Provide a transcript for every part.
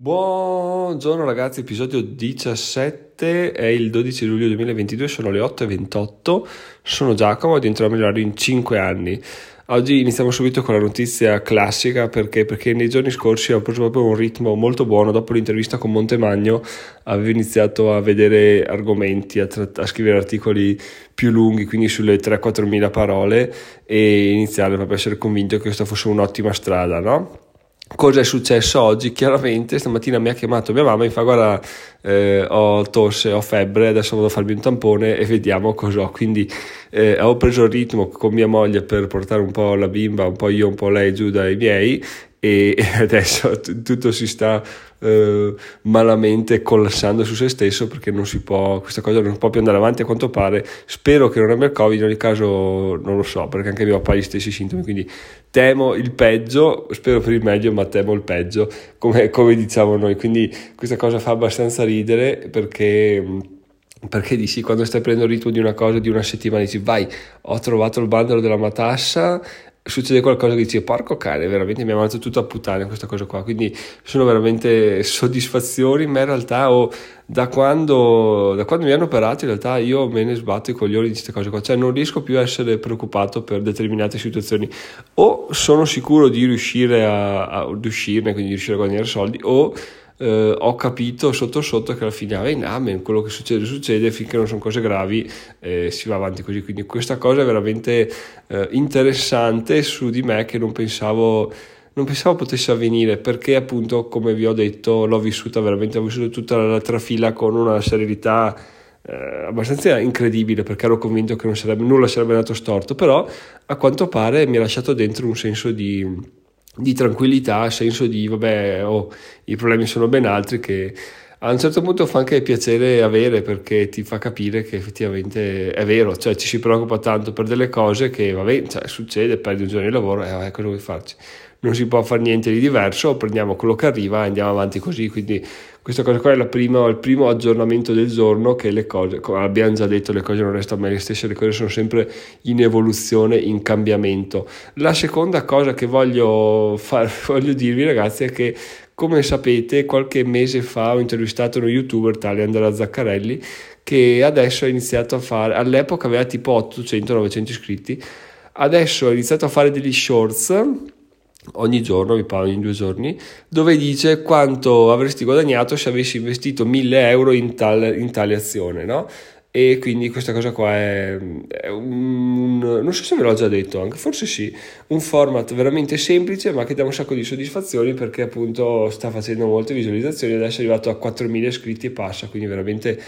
Buongiorno ragazzi, episodio 17, è il 12 luglio 2022, sono le 8.28, sono Giacomo e diventerò migliorario in 5 anni. Oggi iniziamo subito con la notizia classica perché, perché nei giorni scorsi ho preso proprio un ritmo molto buono, dopo l'intervista con Montemagno avevo iniziato a vedere argomenti, a, tra- a scrivere articoli più lunghi, quindi sulle 3-4 mila parole e iniziare proprio a essere convinto che questa fosse un'ottima strada, no? Cosa è successo oggi? Chiaramente stamattina mi ha chiamato mia mamma e mi fa guarda eh, ho tosse, ho febbre, adesso vado a farmi un tampone e vediamo cosa ho. Quindi eh, ho preso il ritmo con mia moglie per portare un po' la bimba, un po' io, un po' lei giù dai miei e adesso t- tutto si sta eh, malamente collassando su se stesso perché non si può, questa cosa non può più andare avanti a quanto pare. Spero che non abbia il Covid, in ogni caso non lo so perché anche mio papà ha gli stessi sintomi, quindi temo il peggio, spero per il meglio, ma temo il peggio, come, come diciamo noi. Quindi questa cosa fa abbastanza ridere perché perché dici quando stai prendendo il ritmo di una cosa di una settimana dici vai ho trovato il bandolo della matassa succede qualcosa che dici porco cane veramente mi ha mandato tutto a puttane questa cosa qua. Quindi sono veramente soddisfazioni ma in realtà oh, da, quando, da quando mi hanno operato in realtà io me ne sbatto i coglioni di queste cose qua. Cioè non riesco più a essere preoccupato per determinate situazioni. O sono sicuro di riuscire a, a uscirne quindi di riuscire a guadagnare soldi o eh, ho capito sotto sotto che alla fine ah, in amen, quello che succede succede finché non sono cose gravi eh, si va avanti così. Quindi questa cosa è veramente eh, interessante su di me che non pensavo non pensavo potesse avvenire perché appunto come vi ho detto l'ho vissuta veramente ho vissuto tutta la trafila con una serenità eh, abbastanza incredibile perché ero convinto che sarebbe, nulla sarebbe andato storto però a quanto pare mi ha lasciato dentro un senso di di tranquillità, senso di vabbè, oh, i problemi sono ben altri che a un certo punto fa anche piacere avere perché ti fa capire che effettivamente è vero, cioè ci si preoccupa tanto per delle cose che vabbè, cioè, succede, perdi un giorno di lavoro e eh, cosa vuoi farci? Non si può fare niente di diverso, prendiamo quello che arriva e andiamo avanti così, quindi questa cosa qua è prima, il primo aggiornamento del giorno che le cose, come abbiamo già detto, le cose non restano mai le stesse, le cose sono sempre in evoluzione, in cambiamento. La seconda cosa che voglio, far, voglio dirvi ragazzi è che come sapete qualche mese fa ho intervistato uno youtuber tale Andrea Zaccarelli che adesso ha iniziato a fare, all'epoca aveva tipo 800-900 iscritti, adesso ha iniziato a fare degli shorts ogni giorno, mi pare ogni due giorni, dove dice quanto avresti guadagnato se avessi investito 1000 euro in, tal, in tale azione, no? E quindi questa cosa qua è, è un, non so se ve l'ho già detto anche, forse sì, un format veramente semplice ma che dà un sacco di soddisfazioni perché appunto sta facendo molte visualizzazioni, adesso è arrivato a 4000 iscritti e passa, quindi veramente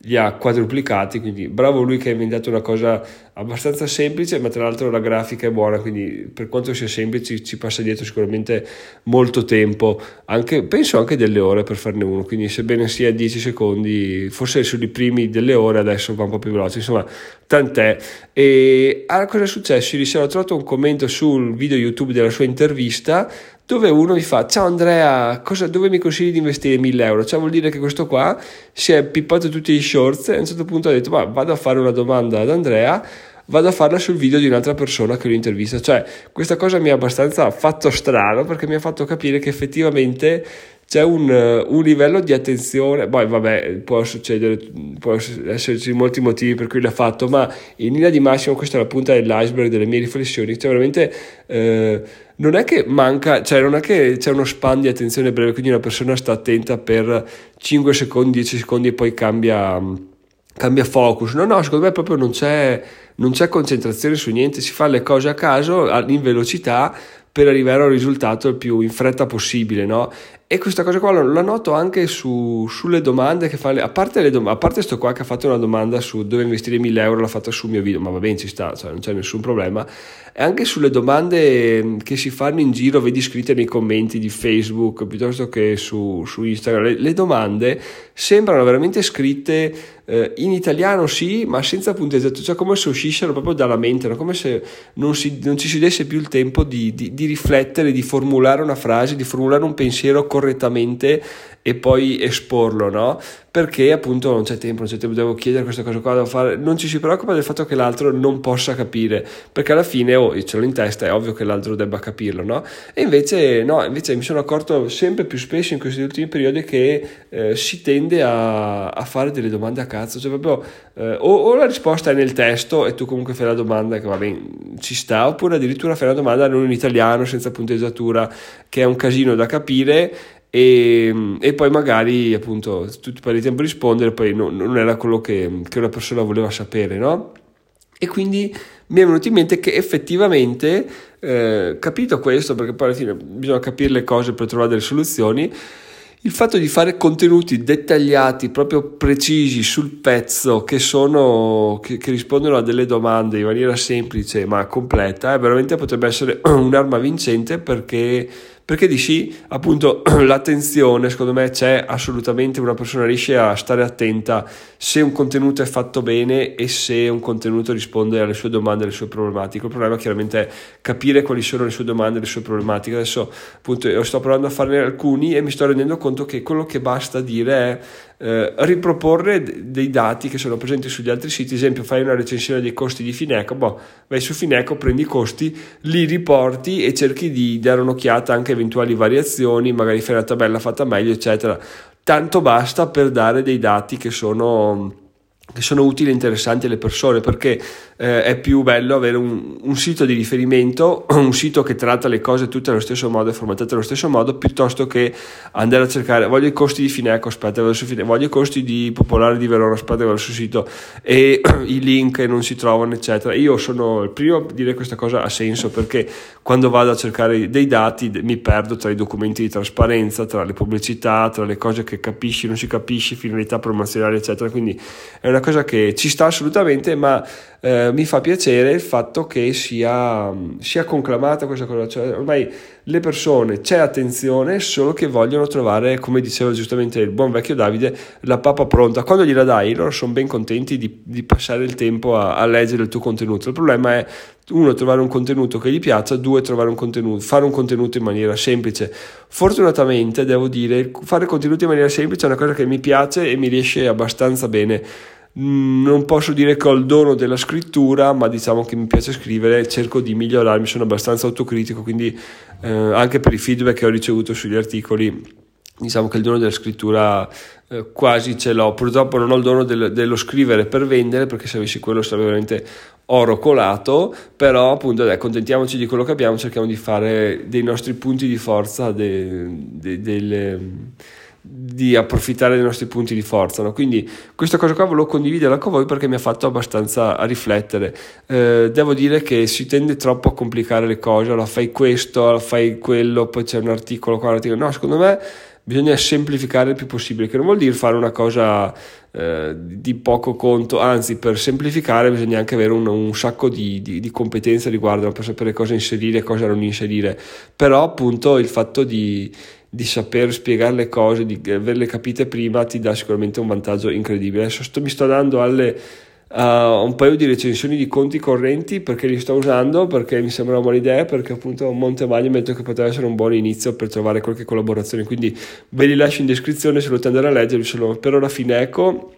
li ha quadruplicati, quindi bravo lui che ha inventato una cosa abbastanza semplice, ma tra l'altro la grafica è buona, quindi per quanto sia semplice ci passa dietro sicuramente molto tempo, anche, penso anche delle ore per farne uno, quindi sebbene sia 10 secondi, forse sui primi delle ore adesso va un po' più veloce, insomma tant'è. E allora, cosa è successo? Ieri sera ho trovato un commento sul video YouTube della sua intervista dove uno mi fa ciao Andrea cosa, dove mi consigli di investire 1000 euro? Cioè vuol dire che questo qua si è pippato tutti i shorts e a un certo punto ha detto ma vado a fare una domanda ad Andrea vado a farla sul video di un'altra persona che lo intervista. Cioè questa cosa mi ha abbastanza fatto strano perché mi ha fatto capire che effettivamente c'è un, un, livello di attenzione, poi vabbè, può succedere, può esserci molti motivi per cui l'ha fatto, ma in linea di massimo questa è la punta dell'iceberg delle mie riflessioni, cioè veramente eh, non è che manca, cioè non è che c'è uno span di attenzione breve, quindi una persona sta attenta per 5 secondi, 10 secondi e poi cambia, cambia focus, no no, secondo me proprio non c'è, non c'è concentrazione su niente, si fa le cose a caso, in velocità, per arrivare a un risultato il più in fretta possibile, no? E questa cosa qua la noto anche su, sulle domande che fa, a parte le domande, a parte sto qua che ha fatto una domanda su dove investire 1000 euro, l'ha fatta sul mio video, ma va bene, ci sta, cioè non c'è nessun problema. E anche sulle domande che si fanno in giro, vedi scritte nei commenti di Facebook piuttosto che su, su Instagram, le, le domande sembrano veramente scritte eh, in italiano sì, ma senza punteggiatura, cioè come se uscissero proprio dalla mente, no? come se non, si, non, ci si desse più il tempo di, di, di, riflettere, di formulare una frase, di formulare un pensiero correttamente e poi esporlo, no? Perché appunto non c'è tempo, non c'è tempo, devo chiedere questa cosa qua, devo fare, non ci si preoccupa del fatto che l'altro non possa capire, perché alla fine, oh, ce l'ho in testa, è ovvio che l'altro debba capirlo, no? E invece, no, invece mi sono accorto sempre più spesso in questi ultimi periodi che eh, si tende a, a, fare delle domande a cazzo, cioè proprio eh, o, o, la risposta è nel testo e tu comunque fai la domanda che va bene, ci sta, oppure addirittura fai la domanda non in italiano, senza punteggiatura, che è un casino da capire e, e, poi magari appunto tu ti parli di tempo a rispondere poi no, non era quello che, che, una persona voleva sapere no? e quindi mi è venuto in mente che effettivamente eh, capito questo perché poi alla fine bisogna capire le cose per trovare delle soluzioni il fatto di fare contenuti dettagliati, proprio precisi sul pezzo, che, sono, che, che, rispondono a delle domande in maniera semplice ma completa, eh, veramente potrebbe essere un'arma vincente perché perché dici appunto l'attenzione secondo me c'è assolutamente una persona riesce a stare attenta se un contenuto è fatto bene e se un contenuto risponde alle sue domande alle sue problematiche. Il problema chiaramente è capire quali sono le sue domande le sue problematiche. Adesso appunto io sto provando a farne alcuni e mi sto rendendo conto che quello che basta dire è eh, riproporre dei dati che sono presenti sugli altri siti, ad esempio fai una recensione dei costi di Fineco, boh, vai su Fineco, prendi i costi, li riporti e cerchi di dare un'occhiata anche a eventuali variazioni, magari fai una tabella fatta meglio, eccetera. Tanto basta per dare dei dati che sono che sono utili e interessanti alle persone perché eh, è più bello avere un, un, sito di riferimento, un sito che tratta le cose tutte allo stesso modo e formattate allo stesso modo piuttosto che andare a cercare voglio i costi di Fineco, aspetta, vado su Fineco, voglio i costi di Popolare di Verona, aspetta, vado sul sito e i link non si trovano eccetera. Io sono il primo a dire questa cosa ha senso perché quando vado a cercare dei dati mi perdo tra i documenti di trasparenza, tra le pubblicità, tra le cose che capisci, non si capisci, finalità promozionali eccetera, quindi è una cosa che ci sta assolutamente, ma eh, mi fa piacere il fatto che sia, sia conclamata questa cosa, cioè ormai le persone c'è attenzione, solo che vogliono trovare, come diceva giustamente il buon vecchio Davide, la papa pronta. Quando gliela dai, loro sono ben contenti di, di passare il tempo a, a leggere il tuo contenuto. Il problema è uno trovare un contenuto che gli piaccia, due trovare un contenuto, fare un contenuto in maniera semplice. Fortunatamente devo dire, fare contenuti in maniera semplice è una cosa che mi piace e mi riesce abbastanza bene. Mm, non posso dire che ho il dono della scrittura, ma diciamo che mi piace scrivere, cerco di migliorarmi, sono abbastanza autocritico, quindi eh, anche per i feedback che ho ricevuto sugli articoli, diciamo che il dono della scrittura eh, quasi ce l'ho. Purtroppo non ho il dono del, dello scrivere per vendere, perché se avessi quello sarebbe veramente oro colato, però appunto dai, accontentiamoci di quello che abbiamo, cerchiamo di fare dei nostri punti di forza, de, de, delle di approfittare dei nostri punti di forza. No? Quindi questa cosa qua volevo condividerla con voi perché mi ha fatto abbastanza riflettere. Eh, devo dire che si tende troppo a complicare le cose, allora fai questo, allora fai quello, poi c'è un articolo qua, un articolo. No, secondo me bisogna semplificare il più possibile, che non vuol dire fare una cosa eh, di poco conto, anzi per semplificare bisogna anche avere un, un sacco di, di, di, competenze riguardo per sapere cosa inserire e cosa non inserire, però appunto il fatto di di saper spiegare le cose, di averle capite prima, ti dà sicuramente un vantaggio incredibile. Adesso sto, mi sto dando alle, uh, un paio di recensioni di conti correnti perché li sto usando, perché mi sembra una buona idea, perché appunto Monte Magno mi ha detto che poteva essere un buon inizio per trovare qualche collaborazione. Quindi ve li lascio in descrizione se volete andare a leggerli. Sono per ora Fineco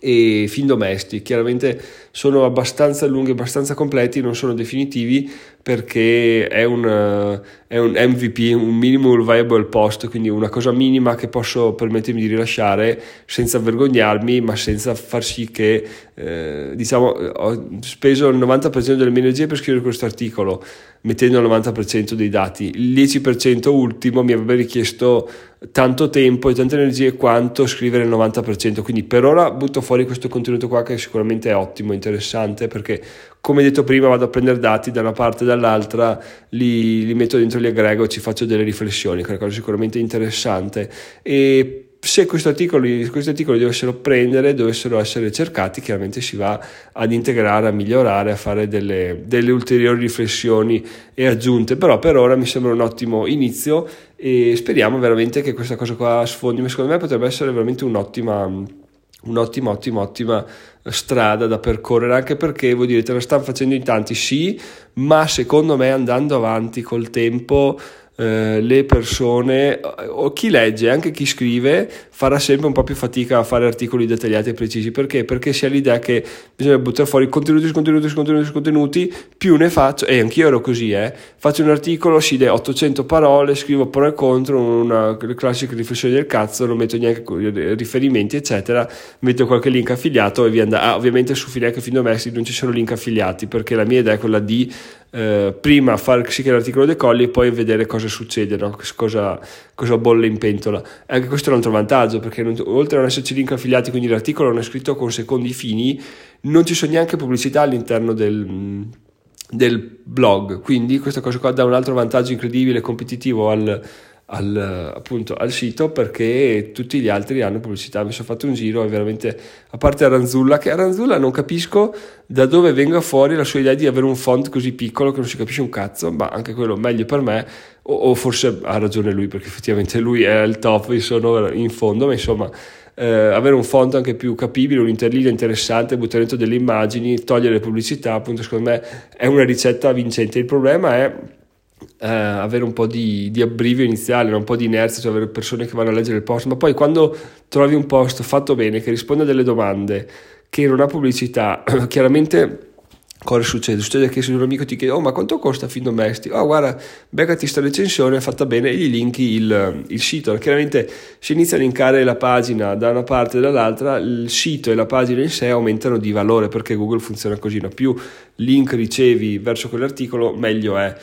e fin domesti. Chiaramente sono abbastanza lunghi, abbastanza completi, non sono definitivi perché è un, è un MVP, un minimal viable post, quindi una cosa minima che posso permettermi di rilasciare senza vergognarmi, ma senza far sì che, eh, diciamo, ho speso il 90% delle mie energie per scrivere questo articolo, mettendo il 90% dei dati. Il 10% ultimo mi avrebbe richiesto tanto tempo e tante energie quanto scrivere il 90%, quindi per ora butto fuori questo contenuto qua che sicuramente è ottimo, interessante perché come detto prima vado a prendere dati da una parte e dall'altra, li, li metto dentro, li aggrego ci faccio delle riflessioni, che è una cosa sicuramente interessante. E se questi articoli, questi articoli dovessero prendere, dovessero essere cercati, chiaramente si va ad integrare, a migliorare, a fare delle, delle, ulteriori riflessioni e aggiunte, però per ora mi sembra un ottimo inizio e speriamo veramente che questa cosa qua sfondi, ma secondo me potrebbe essere veramente un'ottima un'ottima, ottima, ottima strada da percorrere, anche perché voi direte la stanno facendo in tanti, sì, ma secondo me andando avanti col tempo eh, le persone o chi legge, anche chi scrive, farà sempre un po' più fatica a fare articoli dettagliati e precisi. Perché? Perché si ha l'idea che bisogna buttare fuori contenuti, contenuti, contenuti, contenuti, più ne faccio, e anch'io ero così, eh, faccio un articolo, si dà 800 parole, scrivo pro e contro, una classica riflessione del cazzo, non metto neanche riferimenti, eccetera, metto qualche link affiliato e via andare. Ah, ovviamente su Fineco e Findomestic non ci sono link affiliati, perché la mia idea è quella di eh, prima far sì che l'articolo decolli e poi vedere cosa succede, no? cosa, cosa, bolle in pentola. E anche questo è un altro vantaggio perché non, oltre a non esserci link affiliati, quindi l'articolo non è scritto con secondi fini, non ci sono neanche pubblicità all'interno del, del blog. Quindi questa cosa qua dà un altro vantaggio incredibile, competitivo al, al, appunto, al sito perché tutti gli altri hanno pubblicità. Mi sono fatto un giro e veramente, a parte Aranzulla, che Aranzulla non capisco da dove venga fuori la sua idea di avere un font così piccolo che non si capisce un cazzo, ma anche quello meglio per me, o, o forse ha ragione lui perché effettivamente lui è il top, io sono in fondo, ma insomma... Eh, avere un font anche più capibile, un'interlinea interessante, buttare dentro delle immagini, togliere le pubblicità, appunto secondo me è una ricetta vincente. Il problema è eh, avere un po' di, di abbrivio iniziale, un po' di inerzia, cioè avere persone che vanno a leggere il post, ma poi quando trovi un post fatto bene, che risponde a delle domande, che non ha pubblicità, chiaramente cosa succede? Succede che se un amico ti chiede, oh ma quanto costa fin domestico? Oh guarda, beccati sta recensione, fatta bene, e gli linki il, il sito. Chiaramente se inizia a linkare la pagina da una parte e dall'altra, il sito e la pagina in sé aumentano di valore perché Google funziona così, no? più link ricevi verso quell'articolo meglio è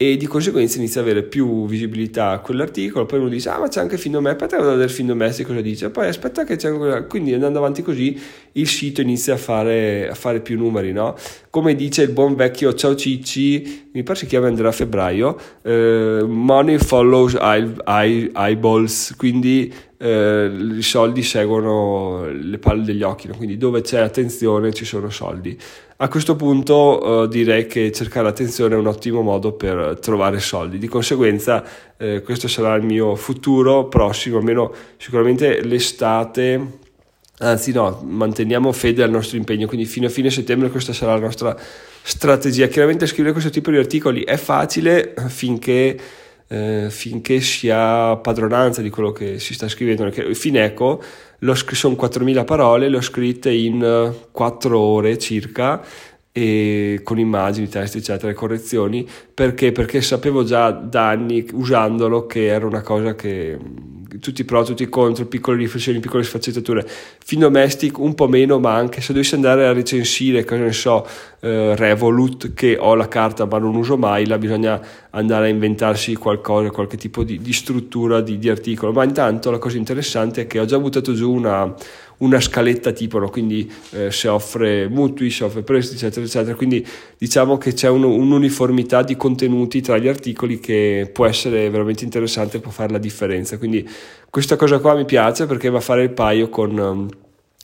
e di conseguenza inizia ad avere più visibilità a quell'articolo, poi uno dice ah ma c'è anche Findomè, aspetta vado a vedere Findomè cosa dice, poi aspetta che c'è ancora, quindi andando avanti così il sito inizia a fare, a fare più numeri, no? Come dice il buon vecchio Ciao Cicci, mi pare si chiama Andrea Febbraio, eh, money follows eyeballs, quindi eh, i soldi seguono le palle degli occhi, no? quindi dove c'è attenzione ci sono soldi. A questo punto eh, direi che cercare attenzione è un ottimo modo per trovare soldi, di conseguenza eh, questo sarà il mio futuro prossimo, almeno sicuramente l'estate anzi no, manteniamo fede al nostro impegno, quindi fino a fine settembre questa sarà la nostra strategia. Chiaramente scrivere questo tipo di articoli è facile finché eh, finché si ha padronanza di quello che si sta scrivendo. Fineco l'ho scr- sono 4.000 parole, le ho scritte in 4 eh, ore circa e con immagini, testi, eccetera, correzioni, perché? Perché sapevo già da anni usandolo che era una cosa che tutti i pro, tutti i contro, piccole riflessioni, piccole sfaccettature. Fin domestic un po' meno, ma anche se dovessi andare a recensire, cosa ne so, eh, Revolut, che ho la carta ma non uso mai, là bisogna andare a inventarsi qualcosa, qualche tipo di, di struttura di, di articolo. Ma intanto la cosa interessante è che ho già buttato giù una una scaletta tipo, no? quindi eh, se offre mutui, se offre prestiti, eccetera, eccetera. Quindi diciamo che c'è un, un'uniformità di contenuti tra gli articoli che può essere veramente interessante può fare la differenza. Quindi questa cosa qua mi piace perché va a fare il paio con... Um,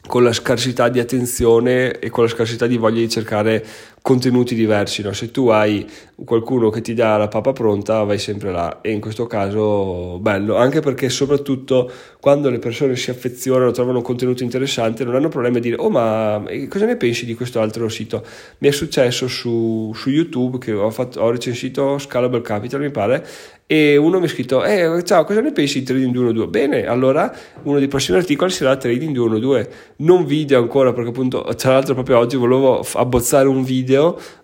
con la scarsità di attenzione e con la scarsità di voglia di cercare contenuti diversi. No? Se tu hai qualcuno che ti dà la papa pronta, vai sempre là. E in questo caso, bello, anche perché soprattutto quando le persone si affezionano, trovano un contenuto interessante, non hanno problemi a dire: Oh, ma cosa ne pensi di questo altro sito? Mi è successo su, su YouTube che ho, fatto, ho recensito Scalable Capital, mi pare, e uno mi ha scritto eh, ciao cosa ne pensi di Trading 212 bene allora uno dei prossimi articoli sarà Trading 212 non video ancora perché appunto tra l'altro proprio oggi volevo abbozzare un video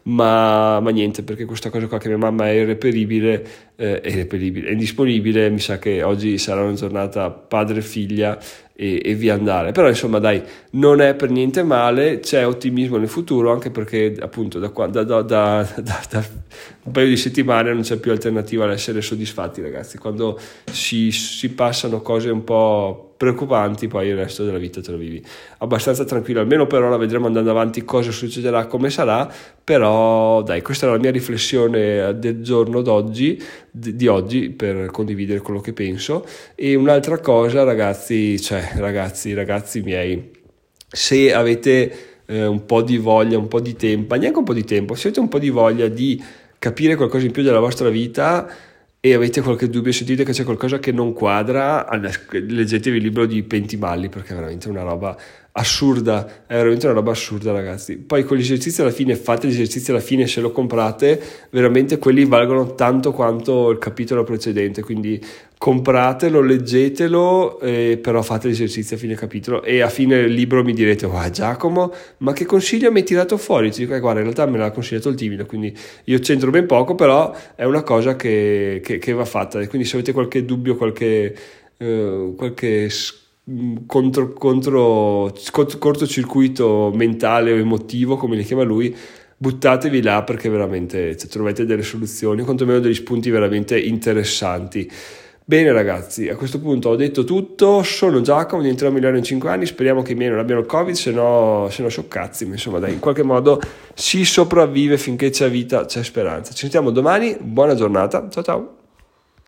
ma, ma niente perché questa cosa qua che mia mamma è irreperibile eh, è irreperibile è indisponibile mi sa che oggi sarà una giornata padre-figlia e, e, via andare. Però insomma dai, non è per niente male, c'è ottimismo nel futuro anche perché appunto da, da, da, da un paio di settimane non c'è più alternativa all'essere soddisfatti ragazzi. Quando si, si passano cose un po' preoccupanti, poi il resto della vita te lo vivi abbastanza tranquillo, almeno per ora vedremo andando avanti cosa succederà, come sarà, però dai, questa è la mia riflessione del giorno d'oggi, di oggi, per condividere quello che penso. E un'altra cosa, ragazzi, cioè ragazzi, ragazzi miei, se avete eh, un po' di voglia, un po' di tempo, neanche un po' di tempo, se avete un po' di voglia di capire qualcosa in più della vostra vita, e avete qualche dubbio, sentite che c'è qualcosa che non quadra, leggetevi il libro di Pentimalli perché è veramente una roba assurda, è veramente una roba assurda ragazzi. Poi con gli esercizi alla fine, fate gli esercizi alla fine se lo comprate, veramente quelli valgono tanto quanto il capitolo precedente, quindi compratelo, leggetelo, eh, però fate gli esercizi a fine capitolo e a fine libro mi direte, wow Giacomo, ma che consiglio mi hai tirato fuori? Ti dico, eh, guarda, in realtà me l'ha consigliato il timido, quindi io c'entro ben poco, però è una cosa che, che, che va fatta, quindi se avete qualche dubbio, qualche... Eh, qualche contro, contro, cortocircuito mentale o emotivo, come li chiama lui, buttatevi là perché veramente cioè, trovate delle soluzioni, quantomeno degli spunti veramente interessanti. Bene ragazzi, a questo punto ho detto tutto, sono Giacomo, diventerò migliore in 5 anni, speriamo che i miei non abbiano il covid, se no, se no scioccazzi, insomma dai, in qualche modo si sopravvive finché c'è vita, c'è speranza. Ci sentiamo domani, buona giornata, ciao ciao!